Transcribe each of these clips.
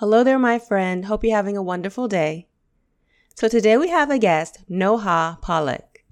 Hello there, my friend. Hope you're having a wonderful day. So, today we have a guest, Noha Pollock.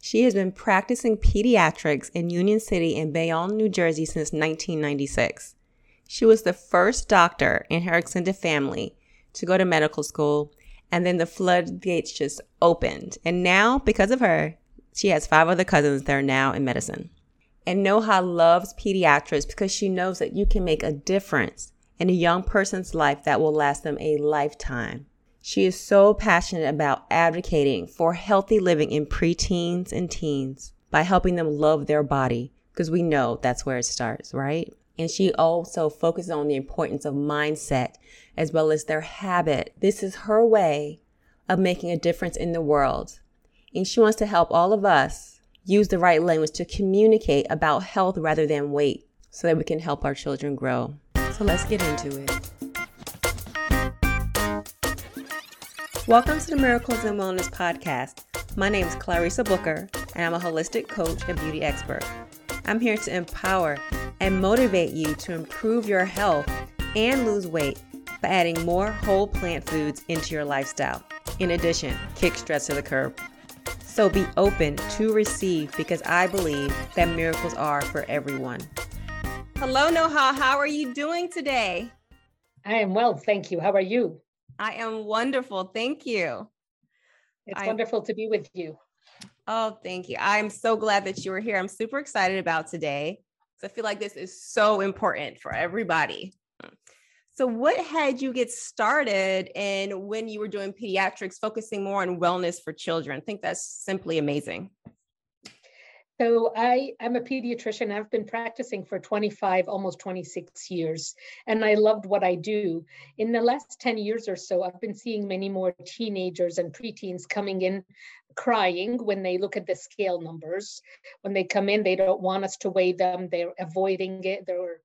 She has been practicing pediatrics in Union City in Bayonne, New Jersey since 1996. She was the first doctor in her extended family to go to medical school, and then the floodgates just opened. And now, because of her, she has five other cousins that are now in medicine. And Noha loves pediatrics because she knows that you can make a difference in a young person's life that will last them a lifetime. She is so passionate about advocating for healthy living in preteens and teens by helping them love their body because we know that's where it starts, right? And she also focuses on the importance of mindset as well as their habit. This is her way of making a difference in the world. And she wants to help all of us use the right language to communicate about health rather than weight so that we can help our children grow. So let's get into it. Welcome to the Miracles and Wellness Podcast. My name is Clarissa Booker, and I'm a holistic coach and beauty expert. I'm here to empower and motivate you to improve your health and lose weight by adding more whole plant foods into your lifestyle. In addition, kick stress to the curb. So be open to receive because I believe that miracles are for everyone. Hello, Noha. How are you doing today? I am well, thank you. How are you? I am wonderful. Thank you. It's I'm, wonderful to be with you. Oh, thank you. I'm so glad that you were here. I'm super excited about today. So I feel like this is so important for everybody. So, what had you get started and when you were doing pediatrics, focusing more on wellness for children? I think that's simply amazing. So I am a pediatrician. I've been practicing for 25, almost 26 years, and I loved what I do. In the last 10 years or so, I've been seeing many more teenagers and preteens coming in crying when they look at the scale numbers. When they come in, they don't want us to weigh them. They're avoiding it. They're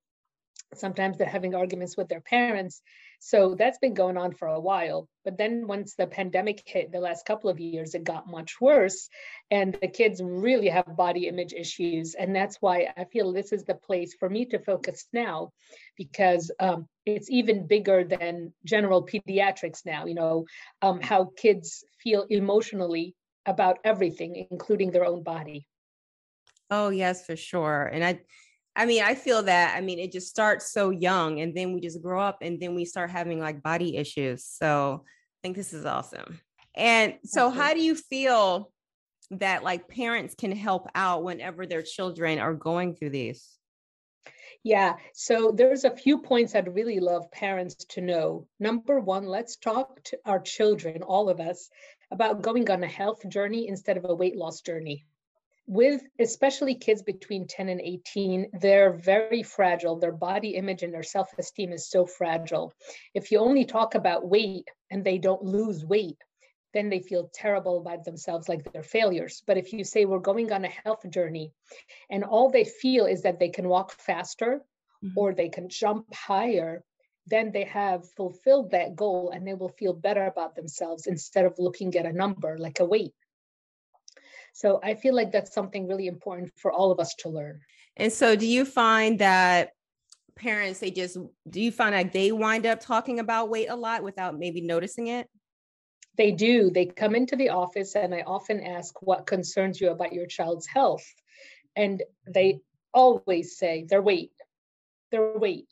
sometimes they're having arguments with their parents so that's been going on for a while. But then once the pandemic hit the last couple of years, it got much worse. And the kids really have body image issues. And that's why I feel this is the place for me to focus now because um, it's even bigger than general pediatrics now, you know, um, how kids feel emotionally about everything, including their own body. Oh, yes, for sure. And I, I mean, I feel that. I mean, it just starts so young and then we just grow up and then we start having like body issues. So I think this is awesome. And so, how do you feel that like parents can help out whenever their children are going through these? Yeah, so there's a few points I'd really love parents to know. Number one, let's talk to our children, all of us, about going on a health journey instead of a weight loss journey with especially kids between 10 and 18 they're very fragile. Their body image and their self-esteem is so fragile. If you only talk about weight and they don't lose weight then they feel terrible about themselves like they're failures. But if you say we're going on a health journey and all they feel is that they can walk faster mm-hmm. or they can jump higher then they have fulfilled that goal and they will feel better about themselves instead of looking at a number like a weight so I feel like that's something really important for all of us to learn. And so do you find that parents they just do you find like they wind up talking about weight a lot without maybe noticing it? They do. They come into the office and I often ask what concerns you about your child's health. And they always say their weight, their weight,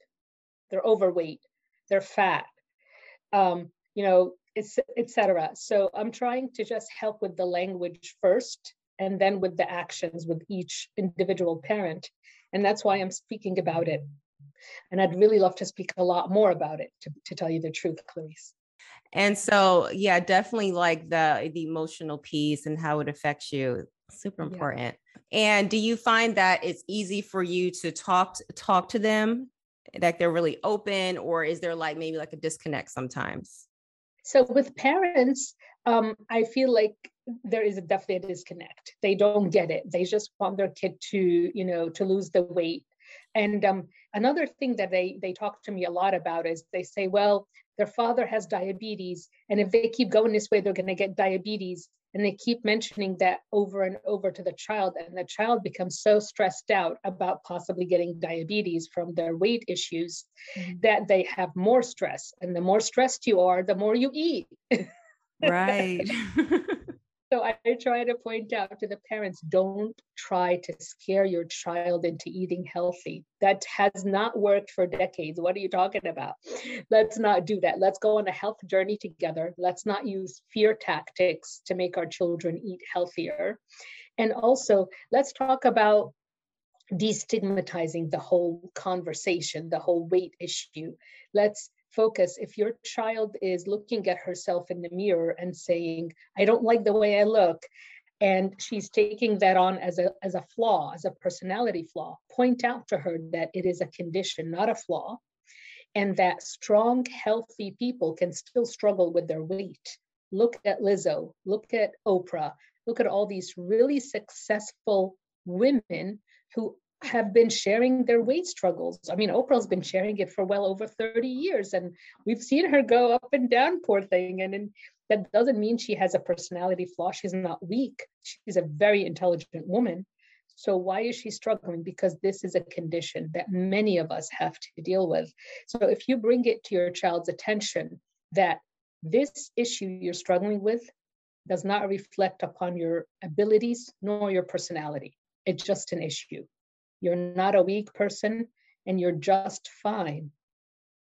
they're overweight, they're fat. Um, you know, etc. So I'm trying to just help with the language first and then with the actions with each individual parent. And that's why I'm speaking about it. And I'd really love to speak a lot more about it, to, to tell you the truth, Clarice. And so, yeah, definitely like the the emotional piece and how it affects you. Super important. Yeah. And do you find that it's easy for you to talk talk to them, that they're really open, or is there like maybe like a disconnect sometimes? So with parents, um, I feel like there is definitely a disconnect. They don't get it. They just want their kid to, you know, to lose the weight. And um, another thing that they they talk to me a lot about is they say, well, their father has diabetes, and if they keep going this way, they're going to get diabetes. And they keep mentioning that over and over to the child and the child becomes so stressed out about possibly getting diabetes from their weight issues mm-hmm. that they have more stress and the more stressed you are the more you eat right So I try to point out to the parents don't try to scare your child into eating healthy. That has not worked for decades. What are you talking about? Let's not do that. Let's go on a health journey together. Let's not use fear tactics to make our children eat healthier. And also, let's talk about destigmatizing the whole conversation, the whole weight issue. Let's focus if your child is looking at herself in the mirror and saying i don't like the way i look and she's taking that on as a as a flaw as a personality flaw point out to her that it is a condition not a flaw and that strong healthy people can still struggle with their weight. Look at lizzo look at oprah look at all these really successful women who have been sharing their weight struggles. I mean, Oprah's been sharing it for well over 30 years, and we've seen her go up and down, poor thing. And, and that doesn't mean she has a personality flaw. She's not weak. She's a very intelligent woman. So why is she struggling? Because this is a condition that many of us have to deal with. So if you bring it to your child's attention that this issue you're struggling with does not reflect upon your abilities nor your personality. It's just an issue. You're not a weak person and you're just fine.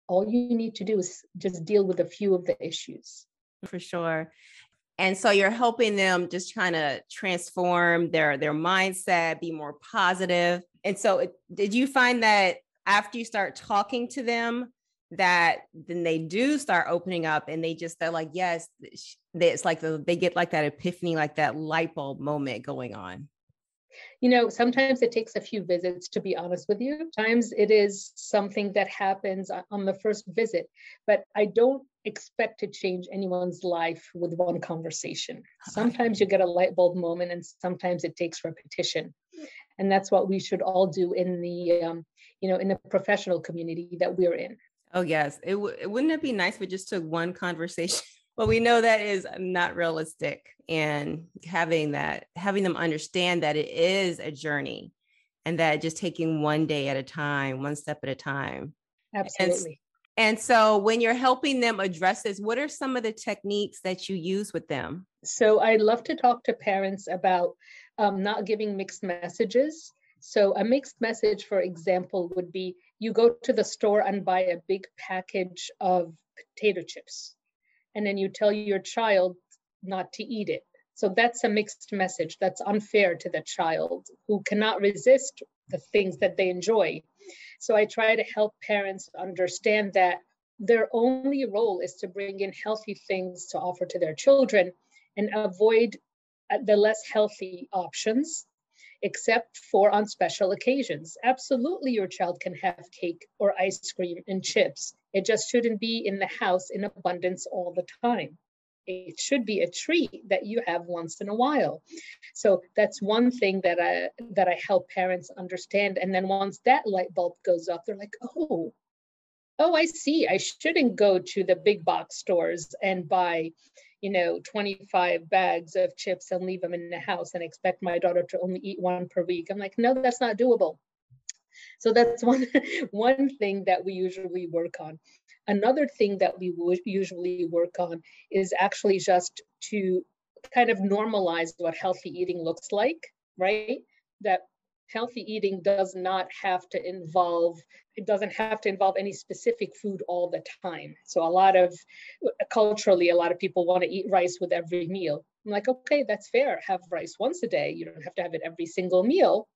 All you need to do is just deal with a few of the issues. For sure. And so you're helping them just kind of transform their their mindset, be more positive. And so it, did you find that after you start talking to them that then they do start opening up and they just they're like yes it's like the, they get like that epiphany like that light bulb moment going on you know, sometimes it takes a few visits, to be honest with you. Times it is something that happens on the first visit, but I don't expect to change anyone's life with one conversation. Sometimes you get a light bulb moment, and sometimes it takes repetition. And that's what we should all do in the, um, you know, in the professional community that we're in. Oh yes, it, w- wouldn't it be nice if we just took one conversation but we know that is not realistic and having that having them understand that it is a journey and that just taking one day at a time one step at a time. Absolutely. and, and so when you're helping them address this what are some of the techniques that you use with them? So i love to talk to parents about um, not giving mixed messages. So a mixed message for example would be you go to the store and buy a big package of potato chips and then you tell your child not to eat it. So that's a mixed message. That's unfair to the child who cannot resist the things that they enjoy. So I try to help parents understand that their only role is to bring in healthy things to offer to their children and avoid uh, the less healthy options except for on special occasions. Absolutely, your child can have cake or ice cream and chips. It just shouldn't be in the house in abundance all the time. It should be a treat that you have once in a while. So that's one thing that I that I help parents understand. And then once that light bulb goes up, they're like, oh, oh, I see. I shouldn't go to the big box stores and buy you know 25 bags of chips and leave them in the house and expect my daughter to only eat one per week i'm like no that's not doable so that's one one thing that we usually work on. Another thing that we would usually work on is actually just to kind of normalize what healthy eating looks like right? That healthy eating does not have to involve it doesn't have to involve any specific food all the time. So a lot of culturally a lot of people want to eat rice with every meal. I'm like okay that's fair. Have rice once a day. You don't have to have it every single meal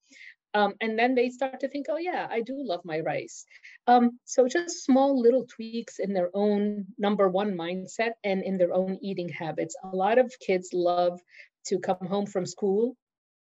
um, and then they start to think oh yeah i do love my rice. Um, so just small little tweaks in their own number one mindset and in their own eating habits. A lot of kids love to come home from school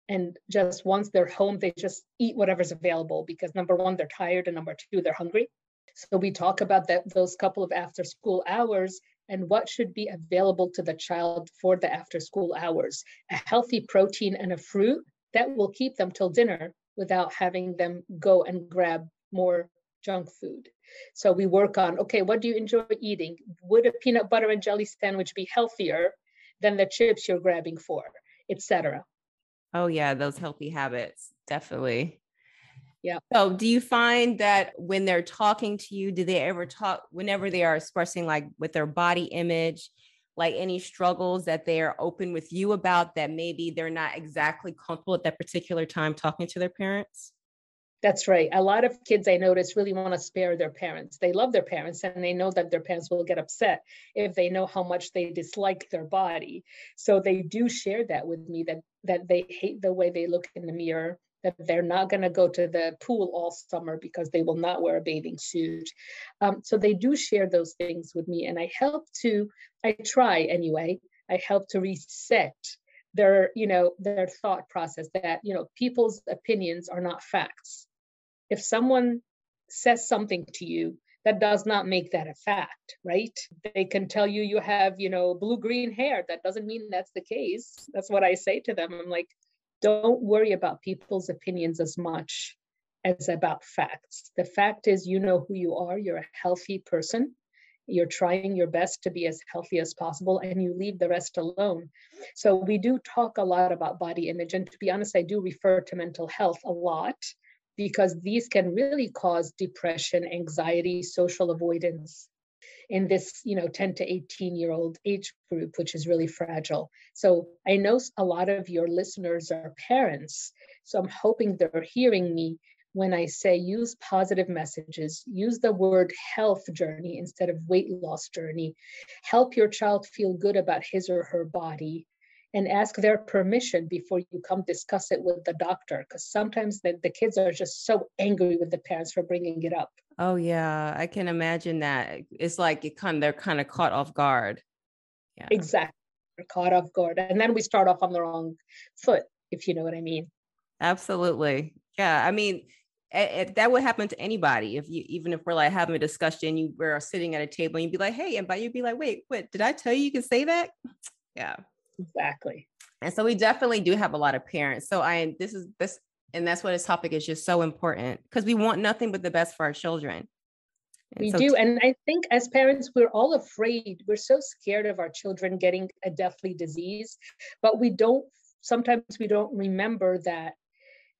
and just once they're home they just eat whatever's available because number one they're tired and number two they're hungry. So we talk about that those couple of after school hours and what should be available to the child for the after school hours. A healthy protein and a fruit that will keep them till dinner without having them go and grab more junk food so we work on okay what do you enjoy eating would a peanut butter and jelly sandwich be healthier than the chips you're grabbing for, etc. Oh yeah, those healthy habits, definitely. Yeah. So, do you find that when they're talking to you, do they ever talk whenever they are expressing like with their body image, like any struggles that they are open with you about that maybe they're not exactly comfortable at that particular time talking to their parents? That's right. A lot of kids I notice really want to spare their parents. They love their parents and they know that their parents will get upset if they know how much they dislike their body. So they do share that with me that that they hate the way they look in the mirror, that they're not going to go to the pool all summer because they will not wear a bathing suit. Um, so they do share those things with me and I help to I try anyway. I help to reset their you know their thought process that you know people's opinions are not facts if someone says something to you that does not make that a fact right they can tell you you have you know blue green hair that doesn't mean that's the case that's what i say to them i'm like don't worry about people's opinions as much as about facts. The fact is you know who you are. You're a healthy person. You're trying your best to be as healthy as possible and you leave the rest alone. So we do talk a lot about body image and to be honest i do refer to mental health a lot because these can really cause depression anxiety social avoidance in this you know 10 to 18 year old age group which is really fragile. So i know a lot of your listeners are parents so i'm hoping they're hearing me when I say use positive messages, use the word health journey instead of weight loss journey, help your child feel good about his or her body, and ask their permission before you come discuss it with the doctor. Because sometimes the, the kids are just so angry with the parents for bringing it up. Oh, yeah. I can imagine that. It's like it kind of, they're kind of caught off guard. Yeah. Exactly. They're caught off guard. And then we start off on the wrong foot, if you know what I mean. Absolutely. Yeah. I mean, if that would happen to anybody if you even if we're like having a discussion you were sitting at a table and you'd be like hey and by you'd be like wait what did i tell you you can say that yeah exactly. And so we definitely do have a lot of parents. So i this is this and that's what this topic is just so important because we want nothing but the best for our children. And we so do t- and i think as parents we're all afraid we're so scared of our children getting a deathly disease but we don't sometimes we don't remember that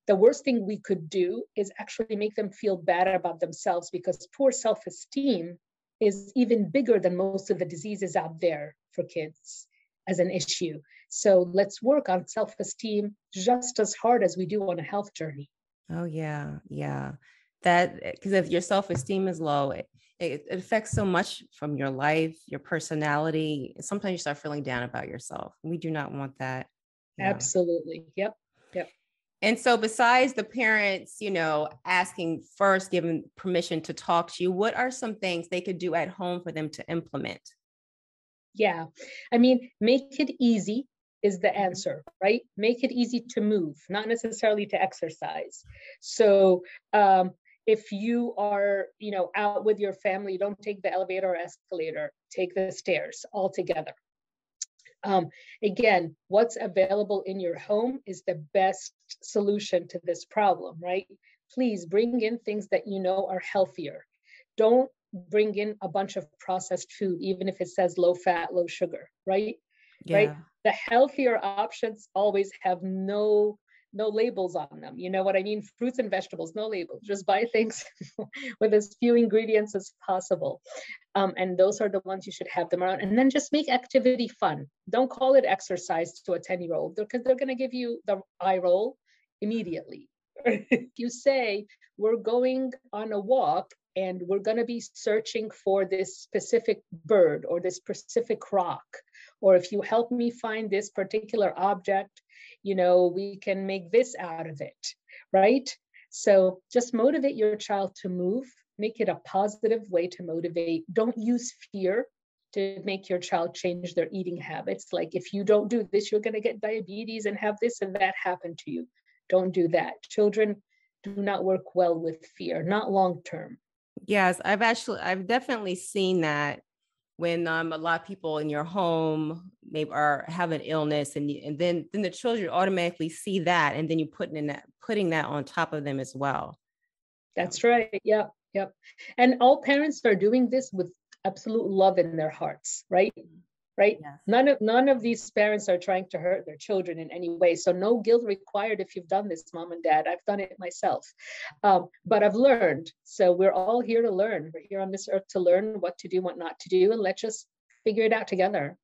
the worst thing we could do is actually make them feel bad about themselves because poor self esteem is even bigger than most of the diseases out there for kids as an issue. So let's work on self esteem just as hard as we do on a health journey. Oh, yeah. Yeah. That eh, because if your self esteem is low, it, it, affects so much from your life, your personality. Sometimes you start feeling down about yourself. We do not want that. Absolutely. Yep. Yep. And so, besides the parents, you know, asking first, giving permission to talk to you, what are some things they could do at home for them to implement? Yeah. I mean, make it easy is the answer, right? Make it easy to move, not necessarily to exercise. So, um, if you are, you know, out with your family, don't take the elevator or escalator, take the stairs altogether. Um, again, what's available in your home is the best solution to this problem, right? Please bring in things that you know are healthier. Don't bring in a bunch of processed food, even if it says low fat, low sugar, right? Yeah. Right. The healthier options always have no no labels on them. You know what I mean? Fruits and vegetables, no labels. Just buy things with as few ingredients as possible. Um, and those are the ones you should have them around. And then just make activity fun. Don't call it exercise to a 10 year old because they're going to give you the eye roll immediately. if you say, we're going on a walk and we're going to be searching for this specific bird or this specific rock, or if you help me find this particular object, you know, we can make this out of it, right? So just motivate your child to move, make it a positive way to motivate. Don't use fear to make your child change their eating habits. Like if you don't do this, you're going to get diabetes and have this and that happen to you. Don't do that. Children do not work well with fear, not long term. Yes, I've actually, I've definitely seen that when um, a lot of people in your home maybe are have an illness and and then then the children automatically see that and then you putting in that putting that on top of them as well. That's right. Yep yep. And all parents are doing this with absolute love in their hearts right right? Yes. none of none of these parents are trying to hurt their children in any way. So no guilt required if you've done this mom and dad. I've done it myself. Um, but i've learned. So we're all here to learn. We're here on this earth to learn what to do what not to do and let's just figure it out together.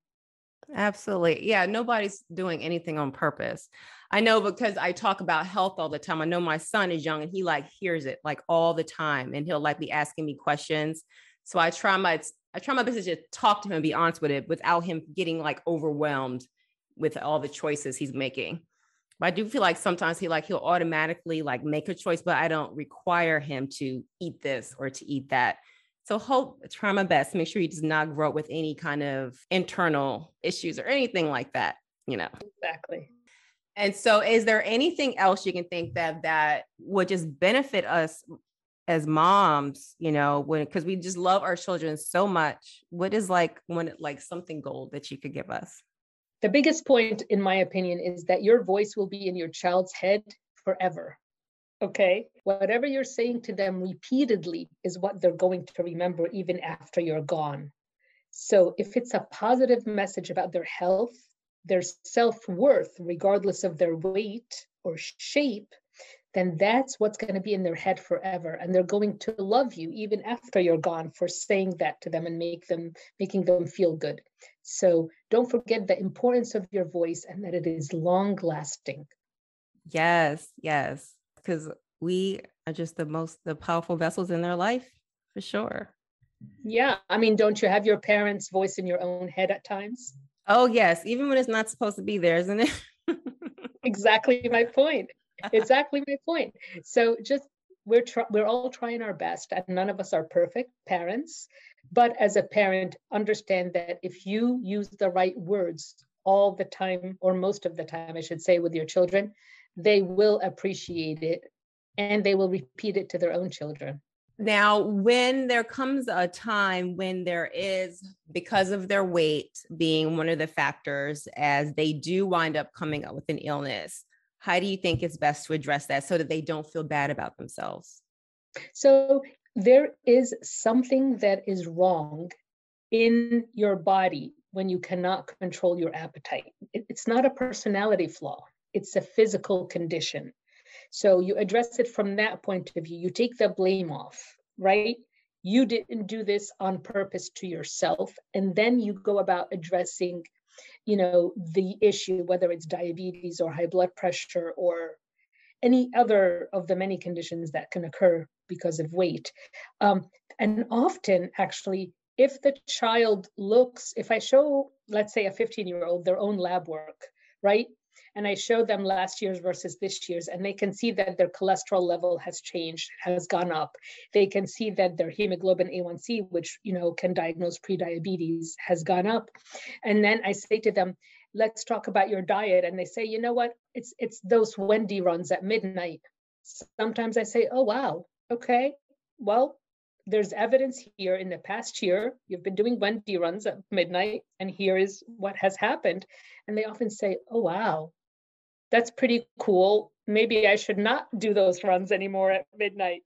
Absolutely. Yeah nobody's doing anything on purpose. I know because i talk about health all the time. I know my son is young and he like hears it like all the time and he'll like be asking me questions. So I try my I try my best to just talk to him and be honest with it without him getting like overwhelmed with all the choices he's making. But I do feel like sometimes he like he'll automatically like make a choice, but I don't require him to eat this or to eat that. So hope try my best to make sure he does not grow up with any kind of internal issues or anything like that, you know. Exactly. And so is there anything else you can think that that would just benefit us as moms, you know, when because we just love our children so much. What is like when like something gold that you could give us? The biggest point, in my opinion, is that your voice will be in your child's head forever. Okay. Whatever you're saying to them repeatedly is what they're going to remember even after you're gone. So if it's a positive message about their health, their self worth, regardless of their weight or shape, then that's what's going to be in their head forever and they're going to love you even after you're gone for saying that to them and make them making them feel good. So don't forget the importance of your voice and that it is long lasting yes yes because we are just the most the powerful vessels in their life for sure. Yeah i mean don't you have your parents voice in your own head at times? Oh yes even when it's not supposed to be there isn't it? Exactly my point exactly my point. So just we're we're all trying our best, and none of us are perfect parents. But as a parent, understand that if you use the right words all the time, or most of the time, I should say, with your children, they will appreciate it and they will repeat it to their own children. Now, when there comes a time when there is, because of their weight being one of the factors, as they do wind up coming up with an illness, how do you think it's best to address that so that they don't feel bad about themselves? So there is something that is wrong in your body when you cannot control your appetite. It's not a personality flaw, it's a physical condition. So you address it from that point of view. You take the blame off, right? You didn't do this on purpose to yourself. And then you go about addressing you know the issue whether it's diabetes or high blood pressure or any other of the many conditions that can occur because of weight. Um, and often actually if the child looks if i show let's say a 15 year old their own lab work right and I showed them last year's versus this year's, and they can see that their cholesterol level has changed, has gone up. They can see that their hemoglobin A1C, which you know can diagnose prediabetes, has gone up. And then I say to them, let's talk about your diet. And they say, you know what? It's it's those Wendy runs at midnight. Sometimes I say, oh wow, okay, well, there's evidence here in the past year you've been doing wendy runs at midnight and here is what has happened and they often say oh wow that's pretty cool. Maybe i should not do those runs anymore at midnight.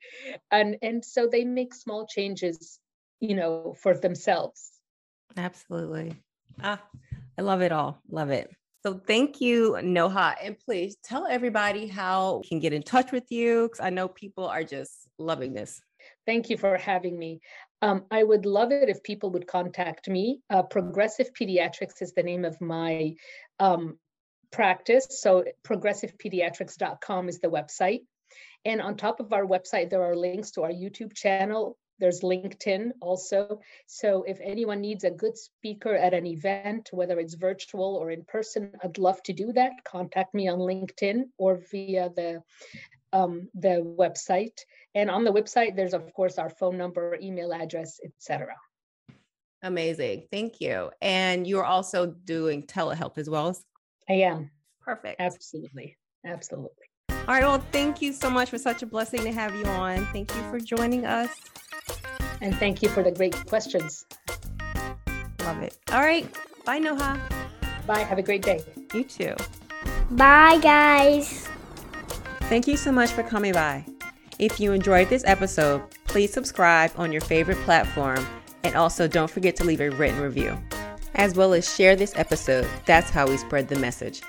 And and so they make small changes you know for themselves. Absolutely. Ah i love it all. Love it. So thank you noha. And please tell everybody how can get in touch with you because i know people are just loving this. Thank you for having me. Um, I would love it if people would contact me. Uh, Progressive Pediatrics is the name of my um, practice. So progressivepediatrics.com is the website. And on top of our website, there are links to our YouTube channel. There's LinkedIn also. So if anyone needs a good speaker at an event, whether it's virtual or in person, I'd love to do that. Contact me on LinkedIn or via the um, the website. And on the website, there's of course our phone number, email address, etc. Amazing. Thank you. And you're also doing telehealth as well. I am. Perfect. Absolutely. Absolutely. All right. Well, thank you so much for such a blessing to have you on. Thank you for joining us. And thank you for the great questions. Love it. All right. Bye, Noha. Bye. Have a great day. You too. Bye, guys. Thank you so much for coming by. If you enjoyed this episode, please subscribe on your favorite platform and also don't forget to leave a written review. As well as share this episode. That's how we spread the message.